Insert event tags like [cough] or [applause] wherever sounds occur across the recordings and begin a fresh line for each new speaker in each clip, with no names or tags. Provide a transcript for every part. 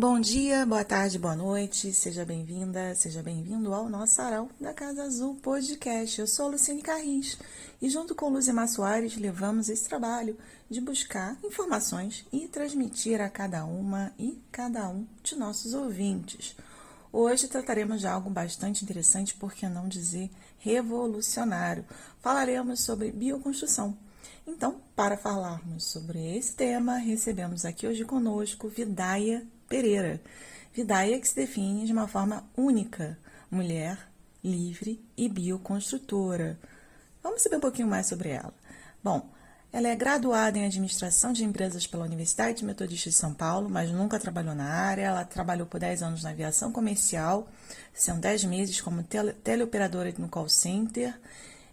Bom dia, boa tarde, boa noite, seja bem-vinda, seja bem-vindo ao nosso sarau da Casa Azul Podcast. Eu sou a Luciene Carris e junto com Luzimar Soares levamos esse trabalho de buscar informações e transmitir a cada uma e cada um de nossos ouvintes. Hoje trataremos de algo bastante interessante, por que não dizer revolucionário. Falaremos sobre bioconstrução. Então, para falarmos sobre esse tema, recebemos aqui hoje conosco Vidaia Pereira. Vidaia que se define de uma forma única, mulher, livre e bioconstrutora. Vamos saber um pouquinho mais sobre ela. Bom, ela é graduada em administração de empresas pela Universidade Metodista de São Paulo, mas nunca trabalhou na área. Ela trabalhou por 10 anos na aviação comercial, são 10 meses como tele teleoperadora no call center.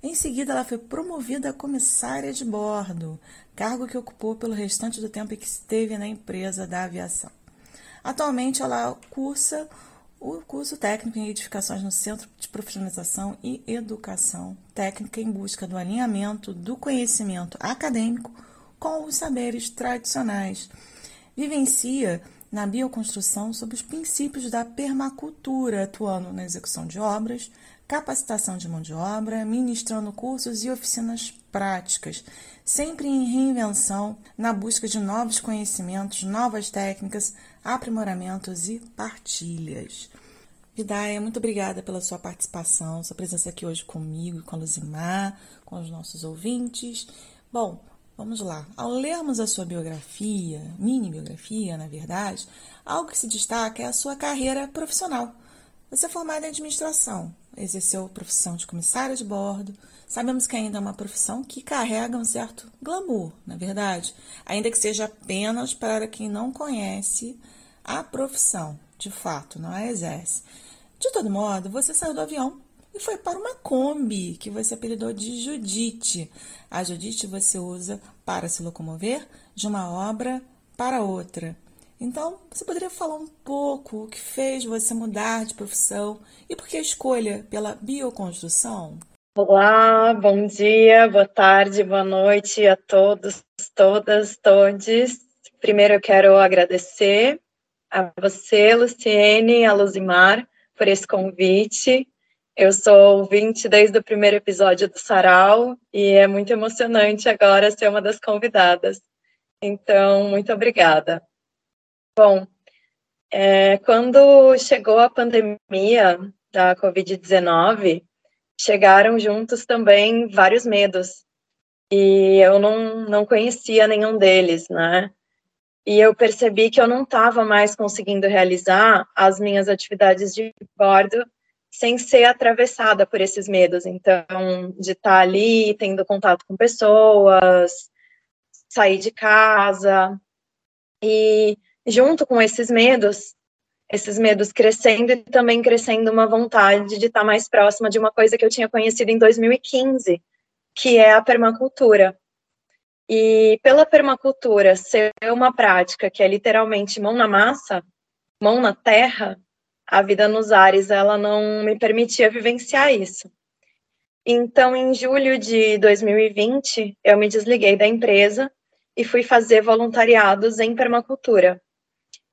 Em seguida, ela foi promovida a comissária de bordo, cargo que ocupou pelo restante do tempo que esteve na empresa da aviação. Atualmente, ela cursa o curso técnico em edificações no Centro de Profissionalização e Educação Técnica em busca do alinhamento do conhecimento acadêmico com os saberes tradicionais. Vivencia na bioconstrução sob os princípios da permacultura, atuando na execução de obras, capacitação de mão de obra, ministrando cursos e oficinas práticas, sempre em reinvenção, na busca de novos conhecimentos, novas técnicas, aprimoramentos e partilhas. Vidaia, muito obrigada pela sua participação, sua presença aqui hoje comigo, com a Luzimar, com os nossos ouvintes. Bom, vamos lá. Ao lermos a sua biografia, mini biografia, na verdade, algo que se destaca é a sua carreira profissional. Você é formada em administração, exerceu a profissão de comissária de bordo. Sabemos que ainda é uma profissão que carrega um certo glamour, na verdade, ainda que seja apenas para quem não conhece a profissão, de fato, não a exerce. De todo modo, você saiu do avião e foi para uma Kombi, que você apelidou de Judite. A Judite você usa para se locomover de uma obra para outra. Então, você poderia falar um pouco o que fez você mudar de profissão e por que a escolha pela bioconstrução?
Olá, bom dia, boa tarde, boa noite a todos, todas, todes. Primeiro eu quero agradecer a você, Luciene, a Luzimar, por esse convite. Eu sou ouvinte desde o primeiro episódio do Sarau e é muito emocionante agora ser uma das convidadas. Então, muito obrigada. Bom, é, quando chegou a pandemia da Covid-19, chegaram juntos também vários medos. E eu não, não conhecia nenhum deles, né? E eu percebi que eu não estava mais conseguindo realizar as minhas atividades de bordo sem ser atravessada por esses medos. Então, de estar tá ali, tendo contato com pessoas, sair de casa. E junto com esses medos, esses medos crescendo e também crescendo uma vontade de estar mais próxima de uma coisa que eu tinha conhecido em 2015, que é a permacultura. E pela permacultura ser uma prática que é literalmente mão na massa, mão na terra, a vida nos ares, ela não me permitia vivenciar isso. Então, em julho de 2020, eu me desliguei da empresa e fui fazer voluntariados em permacultura.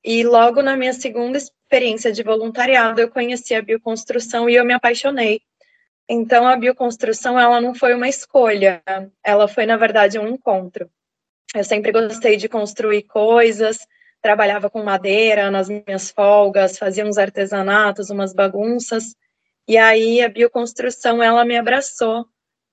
E logo na minha segunda experiência de voluntariado, eu conheci a bioconstrução e eu me apaixonei. Então, a bioconstrução, ela não foi uma escolha, ela foi, na verdade, um encontro. Eu sempre gostei de construir coisas, trabalhava com madeira nas minhas folgas, fazia uns artesanatos, umas bagunças, e aí a bioconstrução, ela me abraçou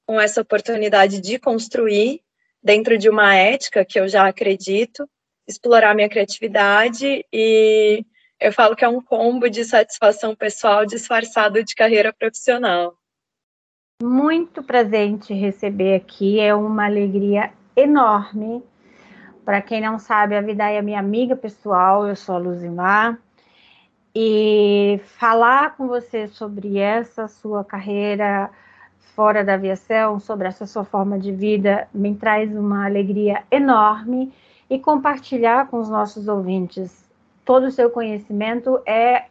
com essa oportunidade de construir dentro de uma ética que eu já acredito, explorar minha criatividade e eu falo que é um combo de satisfação pessoal disfarçado de carreira profissional.
Muito presente receber aqui, é uma alegria enorme. Para quem não sabe, a Vidai é minha amiga pessoal, eu sou a Luzimar. E falar com você sobre essa sua carreira fora da aviação, sobre essa sua forma de vida, me traz uma alegria enorme e compartilhar com os nossos ouvintes todo o seu conhecimento é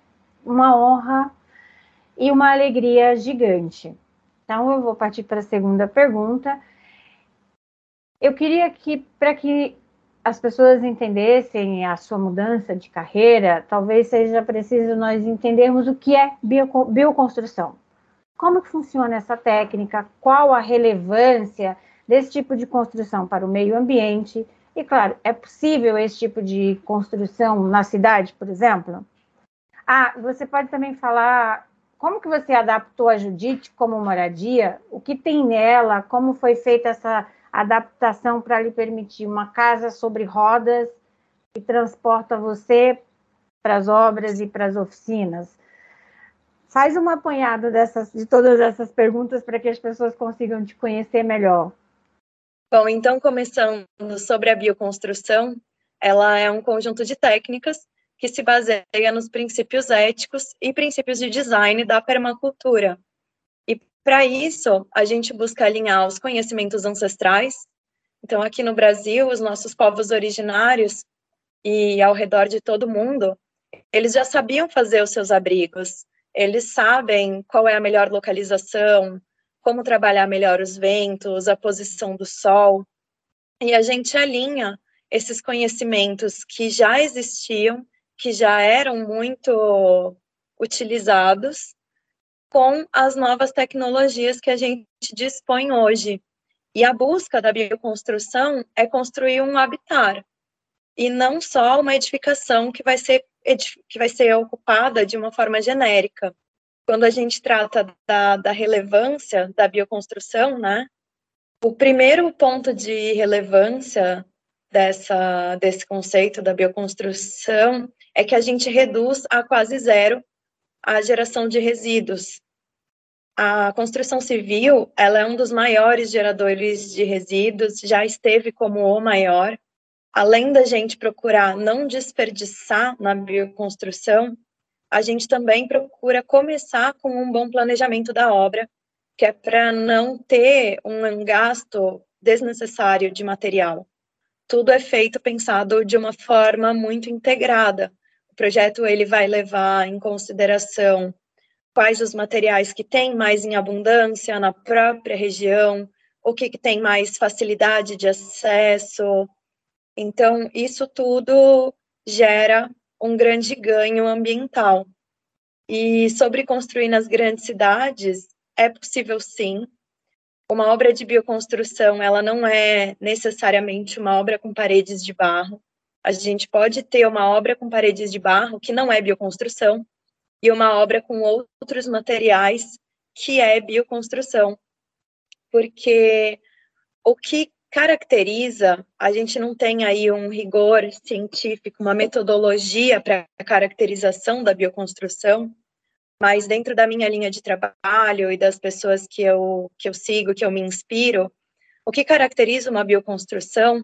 uma honra e uma alegria gigante. Então, eu vou partir para a segunda pergunta. Eu queria que, para que as pessoas entendessem a sua mudança de carreira, talvez seja preciso nós entendermos o que é bio, bioconstrução. Como que funciona essa técnica? Qual a relevância desse tipo de construção para o meio ambiente? E claro, é possível esse tipo de construção na cidade, por exemplo? Ah, você pode também falar como que você adaptou a Judite como moradia? O que tem nela? Como foi feita essa adaptação para lhe permitir uma casa sobre rodas que transporta você para as obras e para as oficinas? Faz uma apanhada dessas, de todas essas perguntas para que as pessoas consigam te conhecer melhor.
Bom, então, começando sobre a bioconstrução, ela é um conjunto de técnicas que se baseia nos princípios éticos e princípios de design da permacultura. E para isso, a gente busca alinhar os conhecimentos ancestrais. Então, aqui no Brasil, os nossos povos originários e ao redor de todo mundo, eles já sabiam fazer os seus abrigos, eles sabem qual é a melhor localização, como trabalhar melhor os ventos, a posição do sol. E a gente alinha esses conhecimentos que já existiam, que já eram muito utilizados, com as novas tecnologias que a gente dispõe hoje. E a busca da bioconstrução é construir um habitat, e não só uma edificação que vai ser que vai ser ocupada de uma forma genérica. Quando a gente trata da, da relevância da bioconstrução, né, o primeiro ponto de relevância dessa, desse conceito da bioconstrução é que a gente reduz a quase zero a geração de resíduos. A construção civil, ela é um dos maiores geradores de resíduos, já esteve como o maior, além da gente procurar não desperdiçar na bioconstrução, a gente também procura começar com um bom planejamento da obra, que é para não ter um gasto desnecessário de material. Tudo é feito pensado de uma forma muito integrada. Projeto ele vai levar em consideração quais os materiais que tem mais em abundância na própria região, o que, que tem mais facilidade de acesso, então, isso tudo gera um grande ganho ambiental. E sobre construir nas grandes cidades, é possível sim. Uma obra de bioconstrução, ela não é necessariamente uma obra com paredes de barro. A gente pode ter uma obra com paredes de barro que não é bioconstrução e uma obra com outros materiais que é bioconstrução. Porque o que caracteriza, a gente não tem aí um rigor científico, uma metodologia para a caracterização da bioconstrução, mas dentro da minha linha de trabalho e das pessoas que eu, que eu sigo, que eu me inspiro, o que caracteriza uma bioconstrução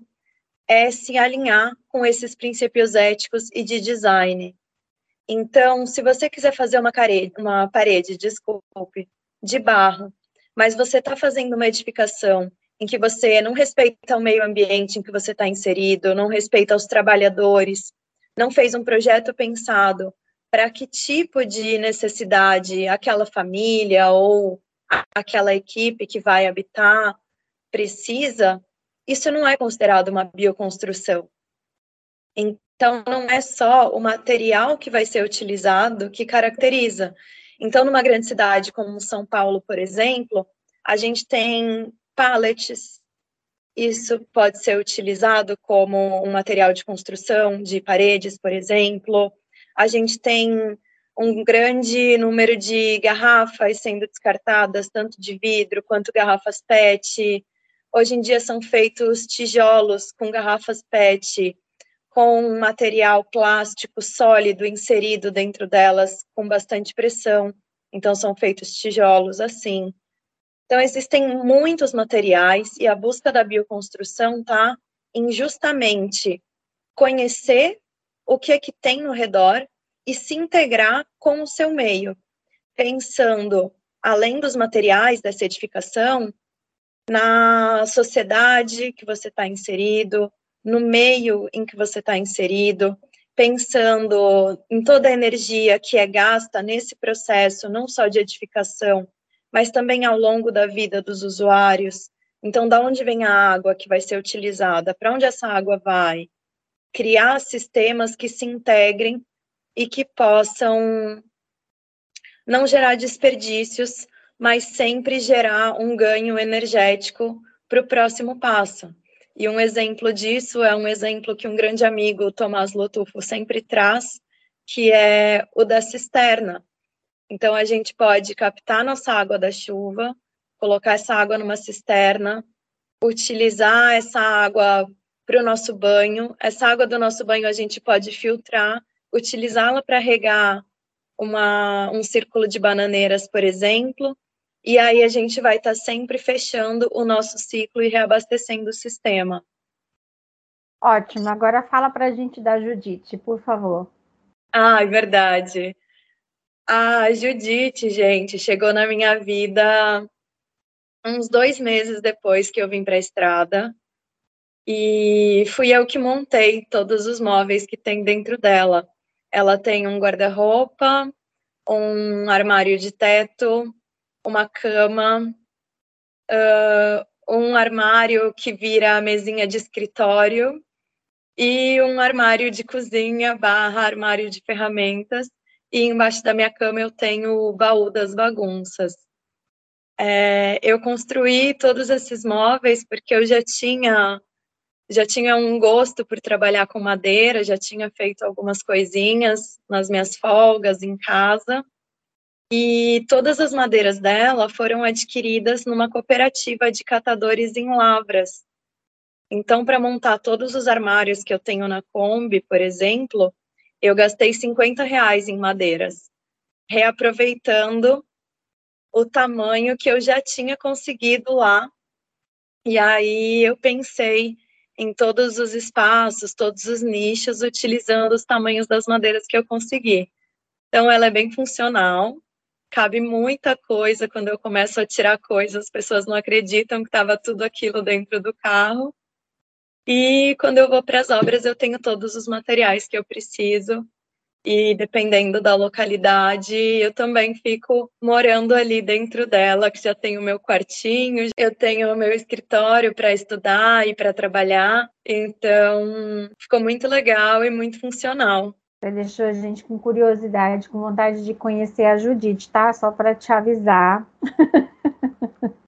é se alinhar com esses princípios éticos e de design. Então, se você quiser fazer uma parede, uma parede, desculpe, de barro, mas você está fazendo uma edificação em que você não respeita o meio ambiente em que você está inserido, não respeita os trabalhadores, não fez um projeto pensado para que tipo de necessidade aquela família ou aquela equipe que vai habitar precisa, isso não é considerado uma bioconstrução. Então, não é só o material que vai ser utilizado que caracteriza. Então, numa grande cidade como São Paulo, por exemplo, a gente tem pallets. Isso pode ser utilizado como um material de construção de paredes, por exemplo. A gente tem um grande número de garrafas sendo descartadas, tanto de vidro quanto garrafas PET. Hoje em dia são feitos tijolos com garrafas PET, com material plástico sólido inserido dentro delas, com bastante pressão. Então, são feitos tijolos assim. Então, existem muitos materiais e a busca da bioconstrução está em justamente conhecer o que é que tem no redor e se integrar com o seu meio, pensando, além dos materiais dessa edificação, na sociedade que você está inserido, no meio em que você está inserido, pensando em toda a energia que é gasta nesse processo, não só de edificação, mas também ao longo da vida dos usuários. Então, da onde vem a água que vai ser utilizada? Para onde essa água vai? Criar sistemas que se integrem e que possam não gerar desperdícios, mas sempre gerar um ganho energético para o próximo passo. E um exemplo disso é um exemplo que um grande amigo, Tomás Lotufo, sempre traz, que é o da cisterna. Então, a gente pode captar nossa água da chuva, colocar essa água numa cisterna, utilizar essa água para o nosso banho. Essa água do nosso banho a gente pode filtrar, utilizá-la para regar uma, um círculo de bananeiras, por exemplo, e aí a gente vai estar tá sempre fechando o nosso ciclo e reabastecendo o sistema.
Ótimo. Agora fala para a gente da Judite, por favor.
Ah, é verdade. A Judite, gente, chegou na minha vida uns dois meses depois que eu vim para a estrada. E fui eu que montei todos os móveis que tem dentro dela. Ela tem um guarda-roupa, um armário de teto, uma cama, uh, um armário que vira mesinha de escritório e um armário de cozinha barra armário de ferramentas. E embaixo da minha cama eu tenho o baú das bagunças. É, eu construí todos esses móveis porque eu já tinha já tinha um gosto por trabalhar com madeira, já tinha feito algumas coisinhas nas minhas folgas em casa. E todas as madeiras dela foram adquiridas numa cooperativa de catadores em Lavras. Então, para montar todos os armários que eu tenho na Kombi, por exemplo, eu gastei 50 reais em madeiras, reaproveitando o tamanho que eu já tinha conseguido lá. E aí eu pensei em todos os espaços, todos os nichos, utilizando os tamanhos das madeiras que eu consegui. Então, ela é bem funcional, cabe muita coisa. Quando eu começo a tirar coisas, as pessoas não acreditam que estava tudo aquilo dentro do carro. E quando eu vou para as obras, eu tenho todos os materiais que eu preciso. E dependendo da localidade, eu também fico morando ali dentro dela, que já tenho o meu quartinho, eu tenho o meu escritório para estudar e para trabalhar. Então, ficou muito legal e muito funcional.
Você deixou a gente com curiosidade, com vontade de conhecer a Judite, tá? Só para te avisar.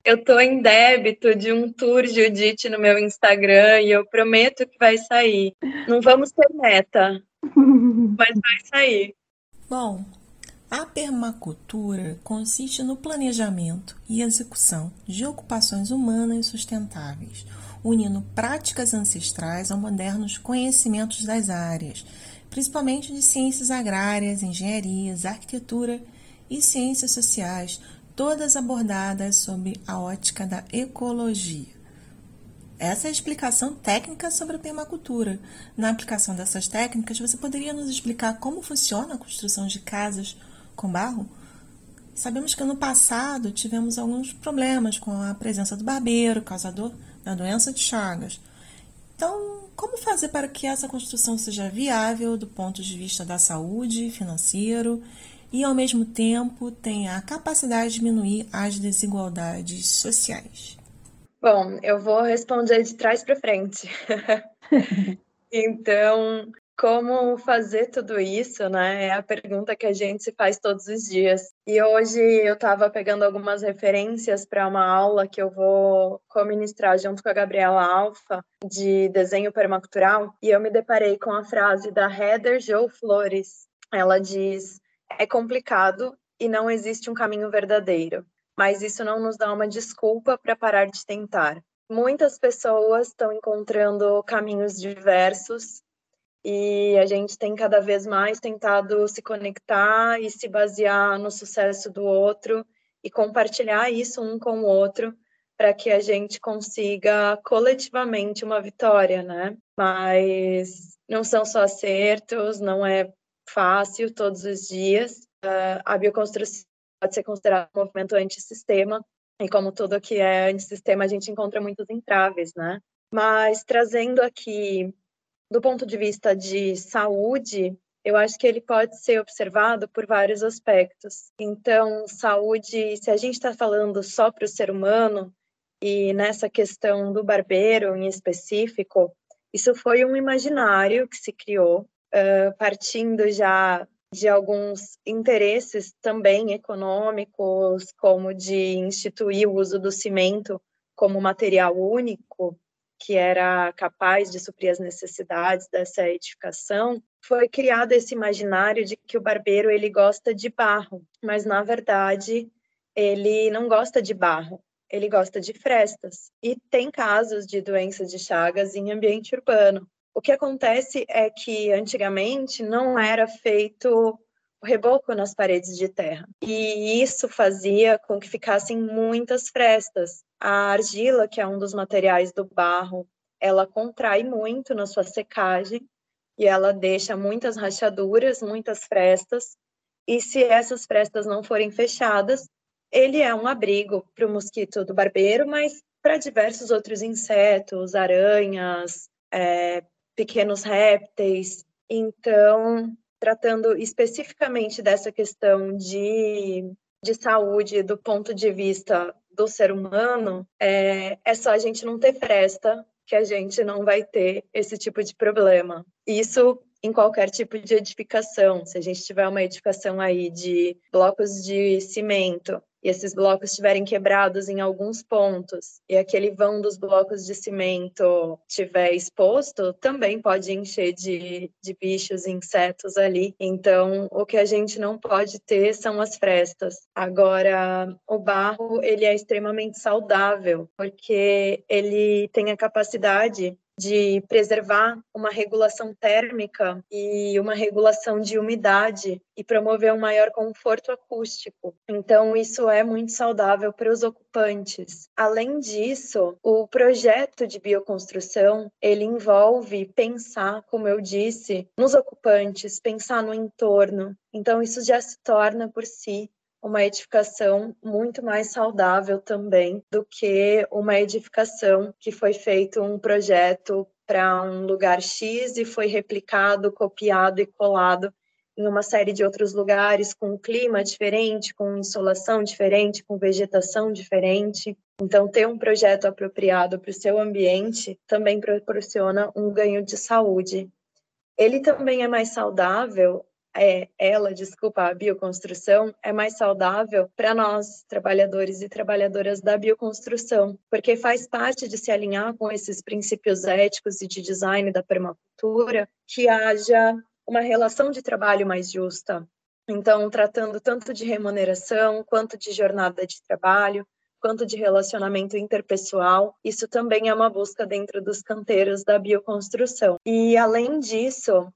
Eu tô em débito de um tour Judite no meu Instagram e eu prometo que vai sair. Não vamos ter meta, mas vai sair.
Bom, a permacultura consiste no planejamento e execução de ocupações humanas sustentáveis, unindo práticas ancestrais a modernos conhecimentos das áreas principalmente de ciências agrárias, engenharias, arquitetura e ciências sociais, todas abordadas sob a ótica da ecologia. Essa é a explicação técnica sobre a permacultura. Na aplicação dessas técnicas, você poderia nos explicar como funciona a construção de casas com barro? Sabemos que no passado tivemos alguns problemas com a presença do barbeiro, causador da doença de Chagas. Então, como fazer para que essa construção seja viável do ponto de vista da saúde, financeiro e, ao mesmo tempo, tenha a capacidade de diminuir as desigualdades sociais?
Bom, eu vou responder de trás para frente. [laughs] então, como fazer tudo isso, né? É a pergunta que a gente se faz todos os dias. E hoje eu estava pegando algumas referências para uma aula que eu vou co-ministrar junto com a Gabriela Alfa de desenho permacultural e eu me deparei com a frase da Heather Jo Flores. Ela diz: "É complicado e não existe um caminho verdadeiro, mas isso não nos dá uma desculpa para parar de tentar." Muitas pessoas estão encontrando caminhos diversos e a gente tem cada vez mais tentado se conectar e se basear no sucesso do outro e compartilhar isso um com o outro para que a gente consiga coletivamente uma vitória, né? Mas não são só acertos, não é fácil todos os dias. A bioconstrução pode ser considerada um movimento antissistema, e como tudo que é antissistema, a gente encontra muitos entraves, né? Mas trazendo aqui do ponto de vista de saúde, eu acho que ele pode ser observado por vários aspectos. Então, saúde, se a gente está falando só para o ser humano, e nessa questão do barbeiro em específico, isso foi um imaginário que se criou, uh, partindo já de alguns interesses também econômicos, como de instituir o uso do cimento como material único, que era capaz de suprir as necessidades dessa edificação, foi criado esse imaginário de que o barbeiro ele gosta de barro, mas na verdade ele não gosta de barro, ele gosta de frestas. E tem casos de doenças de chagas em ambiente urbano. O que acontece é que antigamente não era feito reboco nas paredes de terra. E isso fazia com que ficassem muitas frestas. A argila, que é um dos materiais do barro, ela contrai muito na sua secagem e ela deixa muitas rachaduras, muitas frestas. E se essas frestas não forem fechadas, ele é um abrigo para o mosquito do barbeiro, mas para diversos outros insetos, aranhas, é, pequenos répteis. Então, tratando especificamente dessa questão de, de saúde do ponto de vista do ser humano, é, é só a gente não ter fresta que a gente não vai ter esse tipo de problema. Isso em qualquer tipo de edificação. Se a gente tiver uma edificação aí de blocos de cimento e esses blocos estiverem quebrados em alguns pontos e aquele vão dos blocos de cimento estiver exposto, também pode encher de, de bichos e insetos ali. Então, o que a gente não pode ter são as frestas. Agora, o barro, ele é extremamente saudável, porque ele tem a capacidade de preservar uma regulação térmica e uma regulação de umidade e promover um maior conforto acústico. Então, isso é muito saudável para os ocupantes. Além disso, o projeto de bioconstrução, ele envolve pensar, como eu disse, nos ocupantes, pensar no entorno. Então, isso já se torna por si uma edificação muito mais saudável também do que uma edificação que foi feito um projeto para um lugar X e foi replicado, copiado e colado em uma série de outros lugares com um clima diferente, com insolação diferente, com vegetação diferente. Então, ter um projeto apropriado para o seu ambiente também proporciona um ganho de saúde. Ele também é mais saudável é, ela, desculpa, a bioconstrução é mais saudável para nós, trabalhadores e trabalhadoras da bioconstrução, porque faz parte de se alinhar com esses princípios éticos e de design da permacultura que haja uma relação de trabalho mais justa. Então, tratando tanto de remuneração quanto de jornada de trabalho, quanto de relacionamento interpessoal, isso também é uma busca dentro dos canteiros da bioconstrução. E, além disso,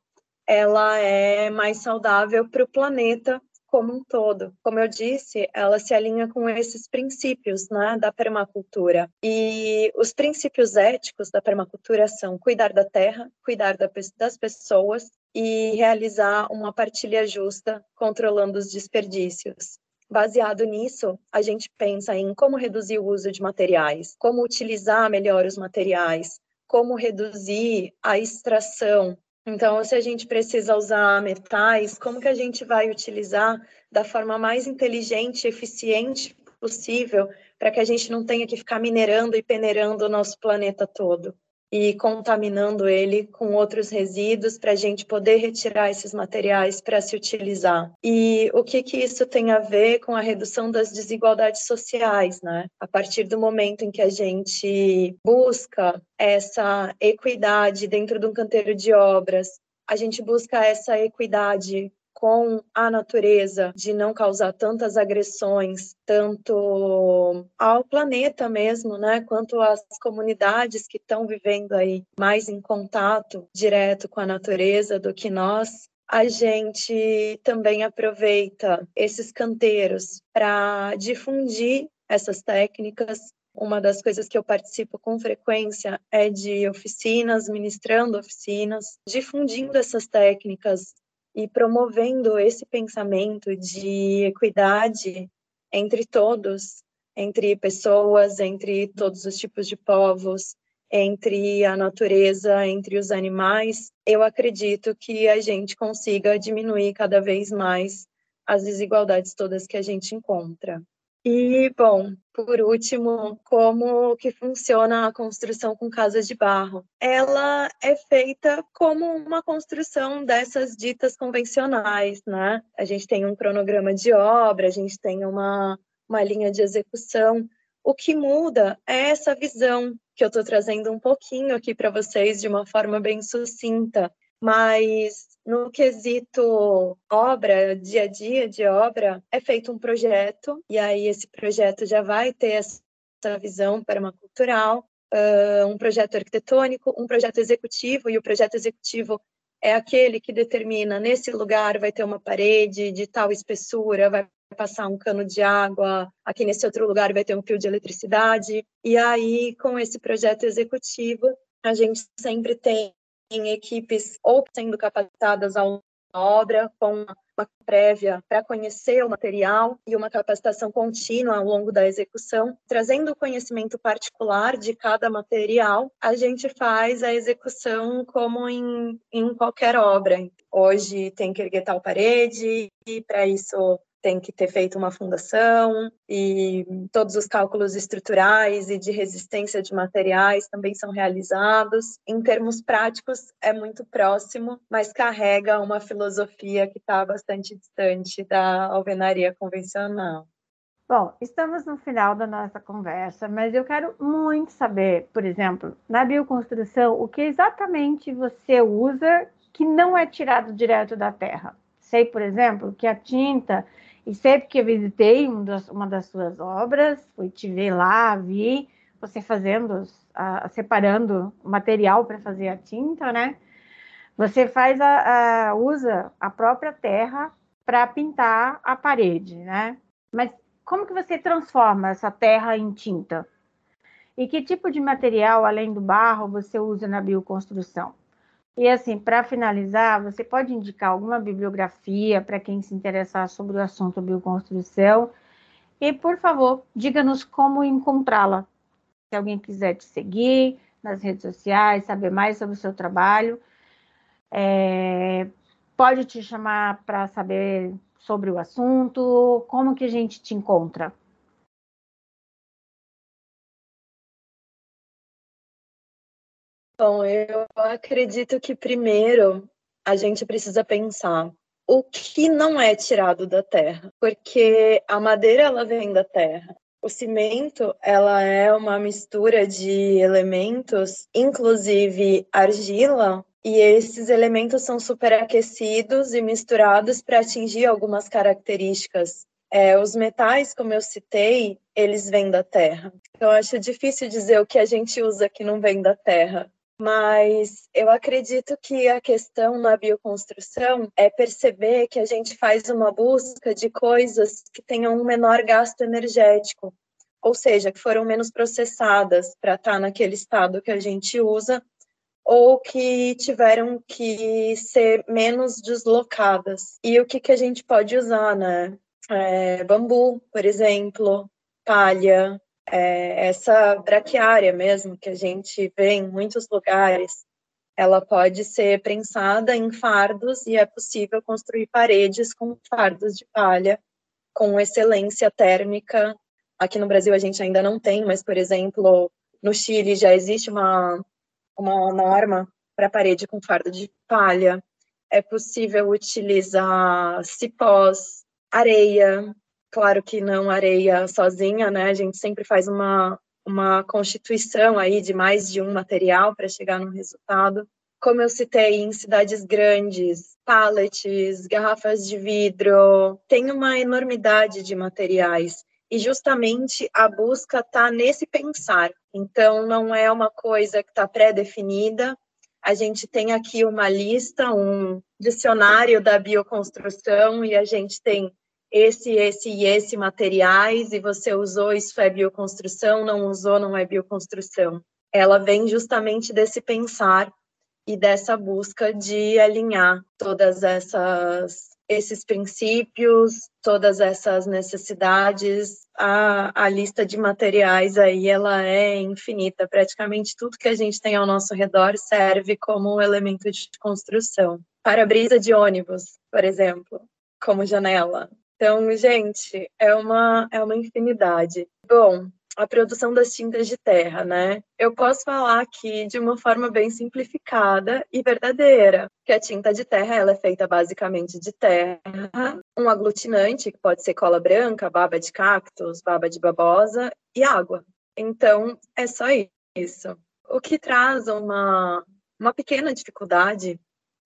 ela é mais saudável para o planeta como um todo. Como eu disse, ela se alinha com esses princípios né, da permacultura. E os princípios éticos da permacultura são cuidar da terra, cuidar das pessoas e realizar uma partilha justa, controlando os desperdícios. Baseado nisso, a gente pensa em como reduzir o uso de materiais, como utilizar melhor os materiais, como reduzir a extração então, se a gente precisa usar metais, como que a gente vai utilizar da forma mais inteligente e eficiente possível para que a gente não tenha que ficar minerando e peneirando o nosso planeta todo? E contaminando ele com outros resíduos para a gente poder retirar esses materiais para se utilizar. E o que, que isso tem a ver com a redução das desigualdades sociais, né? A partir do momento em que a gente busca essa equidade dentro de um canteiro de obras, a gente busca essa equidade com a natureza, de não causar tantas agressões, tanto ao planeta mesmo, né, quanto às comunidades que estão vivendo aí mais em contato direto com a natureza do que nós, a gente também aproveita esses canteiros para difundir essas técnicas. Uma das coisas que eu participo com frequência é de oficinas, ministrando oficinas, difundindo essas técnicas e promovendo esse pensamento de equidade entre todos, entre pessoas, entre todos os tipos de povos, entre a natureza, entre os animais, eu acredito que a gente consiga diminuir cada vez mais as desigualdades todas que a gente encontra. E, bom, por último, como que funciona a construção com casas de barro? Ela é feita como uma construção dessas ditas convencionais, né? A gente tem um cronograma de obra, a gente tem uma, uma linha de execução. O que muda é essa visão que eu estou trazendo um pouquinho aqui para vocês de uma forma bem sucinta, mas no quesito obra, dia a dia de obra, é feito um projeto, e aí esse projeto já vai ter essa visão permacultural, uh, um projeto arquitetônico, um projeto executivo, e o projeto executivo é aquele que determina nesse lugar vai ter uma parede de tal espessura, vai passar um cano de água, aqui nesse outro lugar vai ter um fio de eletricidade. E aí, com esse projeto executivo, a gente sempre tem em equipes ou sendo capacitadas ao obra com uma prévia para conhecer o material e uma capacitação contínua ao longo da execução, trazendo o conhecimento particular de cada material, a gente faz a execução como em, em qualquer obra. Hoje tem que erguer tal parede e para isso tem que ter feito uma fundação e todos os cálculos estruturais e de resistência de materiais também são realizados. Em termos práticos, é muito próximo, mas carrega uma filosofia que está bastante distante da alvenaria convencional.
Bom, estamos no final da nossa conversa, mas eu quero muito saber, por exemplo, na bioconstrução, o que exatamente você usa que não é tirado direto da terra. Sei, por exemplo, que a tinta e sempre que eu visitei um das, uma das suas obras, fui te ver lá, vi você fazendo, a, separando o material para fazer a tinta, né? Você faz a, a usa a própria terra para pintar a parede, né? Mas como que você transforma essa terra em tinta? E que tipo de material, além do barro, você usa na bioconstrução? E assim, para finalizar, você pode indicar alguma bibliografia para quem se interessar sobre o assunto bioconstrução? E, por favor, diga-nos como encontrá-la. Se alguém quiser te seguir nas redes sociais, saber mais sobre o seu trabalho, é, pode te chamar para saber sobre o assunto, como que a gente te encontra?
Bom, eu acredito que primeiro a gente precisa pensar o que não é tirado da terra, porque a madeira ela vem da terra. O cimento, ela é uma mistura de elementos, inclusive argila, e esses elementos são superaquecidos e misturados para atingir algumas características. É, os metais, como eu citei, eles vêm da terra. Então, eu acho difícil dizer o que a gente usa que não vem da terra mas eu acredito que a questão na bioconstrução é perceber que a gente faz uma busca de coisas que tenham um menor gasto energético, ou seja, que foram menos processadas para estar tá naquele estado que a gente usa, ou que tiveram que ser menos deslocadas. E o que, que a gente pode usar, né? É, bambu, por exemplo, palha, é, essa braquiária mesmo, que a gente vê em muitos lugares, ela pode ser prensada em fardos e é possível construir paredes com fardos de palha com excelência térmica. Aqui no Brasil a gente ainda não tem, mas, por exemplo, no Chile já existe uma, uma norma para parede com fardo de palha. É possível utilizar cipós, areia, Claro que não areia sozinha, né? A gente sempre faz uma, uma constituição aí de mais de um material para chegar no resultado. Como eu citei, em cidades grandes, pallets, garrafas de vidro, tem uma enormidade de materiais. E justamente a busca está nesse pensar. Então, não é uma coisa que está pré-definida. A gente tem aqui uma lista, um dicionário da bioconstrução, e a gente tem esse, esse e esse materiais e você usou, isso é bioconstrução, não usou, não é bioconstrução. Ela vem justamente desse pensar e dessa busca de alinhar todas essas esses princípios, todas essas necessidades, a, a lista de materiais aí ela é infinita. Praticamente tudo que a gente tem ao nosso redor serve como elemento de construção. Para-brisa de ônibus, por exemplo, como janela Então, gente, é uma, é uma infinidade. Bom, a produção das tintas de terra, né? Eu posso falar aqui de uma forma bem simplificada e verdadeira, que a tinta de terra ela é feita basicamente de terra, um aglutinante, que pode ser cola branca, baba de cactos, baba de babosa e água. Então, é só isso. O que traz uma, uma pequena dificuldade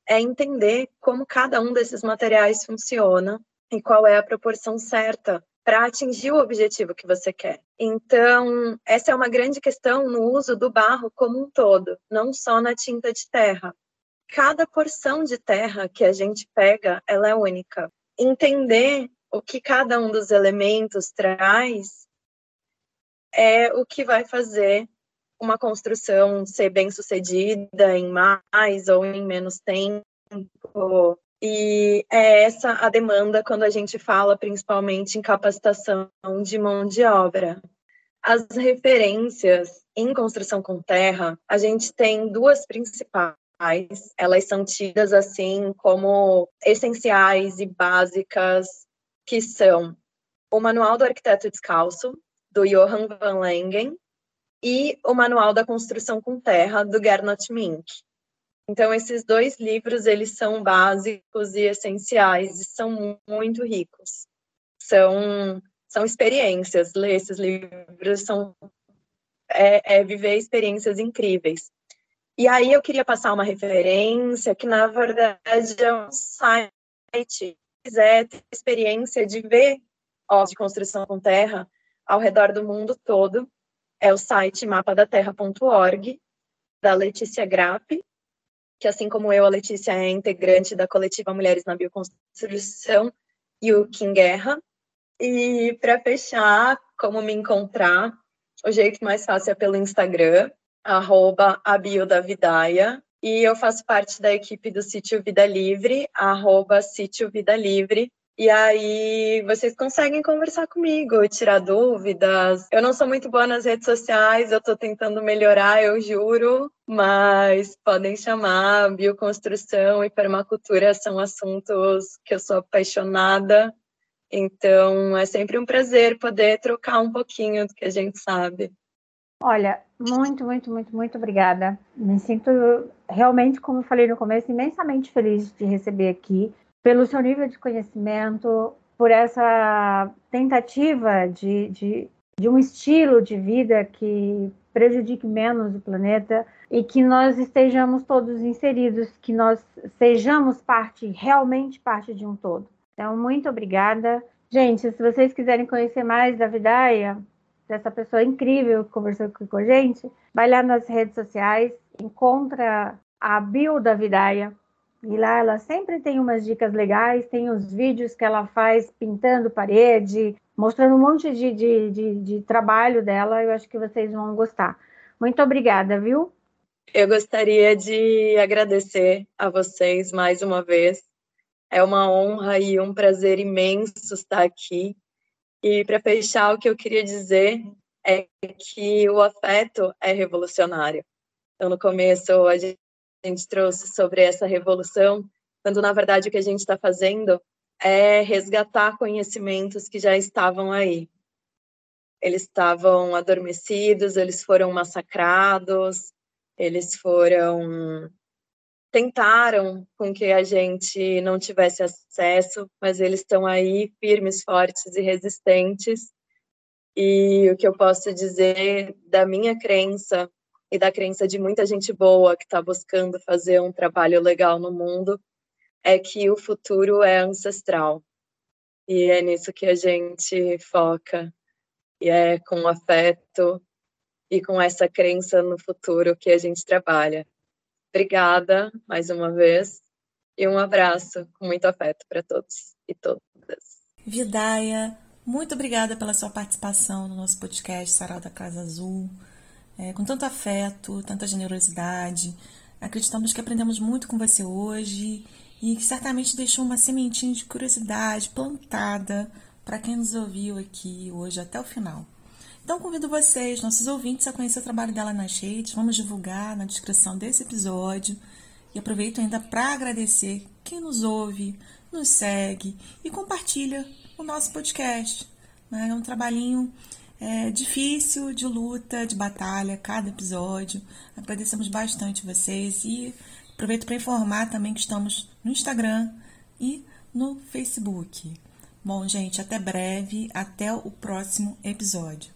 é entender como cada um desses materiais funciona e qual é a proporção certa para atingir o objetivo que você quer. Então, essa é uma grande questão no uso do barro como um todo, não só na tinta de terra. Cada porção de terra que a gente pega, ela é única. Entender o que cada um dos elementos traz é o que vai fazer uma construção ser bem sucedida em mais ou em menos tempo, e é essa a demanda quando a gente fala principalmente em capacitação de mão de obra. As referências em construção com terra, a gente tem duas principais. Elas são tidas assim como essenciais e básicas, que são o Manual do Arquiteto Descalço, do Johann van Langen, e o Manual da Construção com Terra, do Gernot Mink. Então, esses dois livros, eles são básicos e essenciais, e são muito ricos. São, são experiências, ler esses livros são, é, é viver experiências incríveis. E aí eu queria passar uma referência, que na verdade é um site, se quiser ter experiência de ver obras de construção com terra ao redor do mundo todo, é o site mapadaterra.org, da Letícia Grapp, que assim como eu, a Letícia é integrante da coletiva Mulheres na Bioconstrução e o Kim Guerra. E para fechar, como me encontrar, o jeito mais fácil é pelo Instagram, arroba abiodavidaia. E eu faço parte da equipe do Sítio Vida Livre, arroba Sítio Vida Livre, e aí vocês conseguem conversar comigo, tirar dúvidas. Eu não sou muito boa nas redes sociais, eu estou tentando melhorar, eu juro, mas podem chamar. Bioconstrução e permacultura são assuntos que eu sou apaixonada. Então é sempre um prazer poder trocar um pouquinho do que a gente sabe.
Olha, muito, muito, muito, muito obrigada. Me sinto realmente, como eu falei no começo, imensamente feliz de receber aqui pelo seu nível de conhecimento, por essa tentativa de, de, de um estilo de vida que prejudique menos o planeta e que nós estejamos todos inseridos, que nós sejamos parte, realmente parte de um todo. Então, muito obrigada. Gente, se vocês quiserem conhecer mais da Vidaia, dessa pessoa incrível que conversou com a gente, vai lá nas redes sociais, encontra a bio da Vidaia, e lá ela sempre tem umas dicas legais, tem os vídeos que ela faz pintando parede, mostrando um monte de, de, de, de trabalho dela. Eu acho que vocês vão gostar. Muito obrigada, viu?
Eu gostaria de agradecer a vocês mais uma vez. É uma honra e um prazer imenso estar aqui. E para fechar, o que eu queria dizer é que o afeto é revolucionário. Então, no começo, a gente gente trouxe sobre essa revolução, quando na verdade o que a gente está fazendo é resgatar conhecimentos que já estavam aí. Eles estavam adormecidos, eles foram massacrados, eles foram tentaram com que a gente não tivesse acesso, mas eles estão aí firmes, fortes e resistentes. E o que eu posso dizer da minha crença e da crença de muita gente boa que está buscando fazer um trabalho legal no mundo é que o futuro é ancestral. E é nisso que a gente foca. E é com afeto e com essa crença no futuro que a gente trabalha. Obrigada mais uma vez e um abraço com muito afeto para todos e todas.
Vidaia, muito obrigada pela sua participação no nosso podcast Sarau da Casa Azul é, com tanto afeto, tanta generosidade. Acreditamos que aprendemos muito com você hoje e que certamente deixou uma sementinha de curiosidade plantada para quem nos ouviu aqui hoje até o final. Então convido vocês, nossos ouvintes, a conhecer o trabalho dela nas redes. Vamos divulgar na descrição desse episódio. E aproveito ainda para agradecer quem nos ouve, nos segue e compartilha o nosso podcast. Né? É um trabalhinho é, difícil, de luta, de batalha, cada episódio. Agradecemos bastante vocês e aproveito para informar também que estamos no Instagram e no Facebook. Bom, gente, até breve, até o próximo episódio.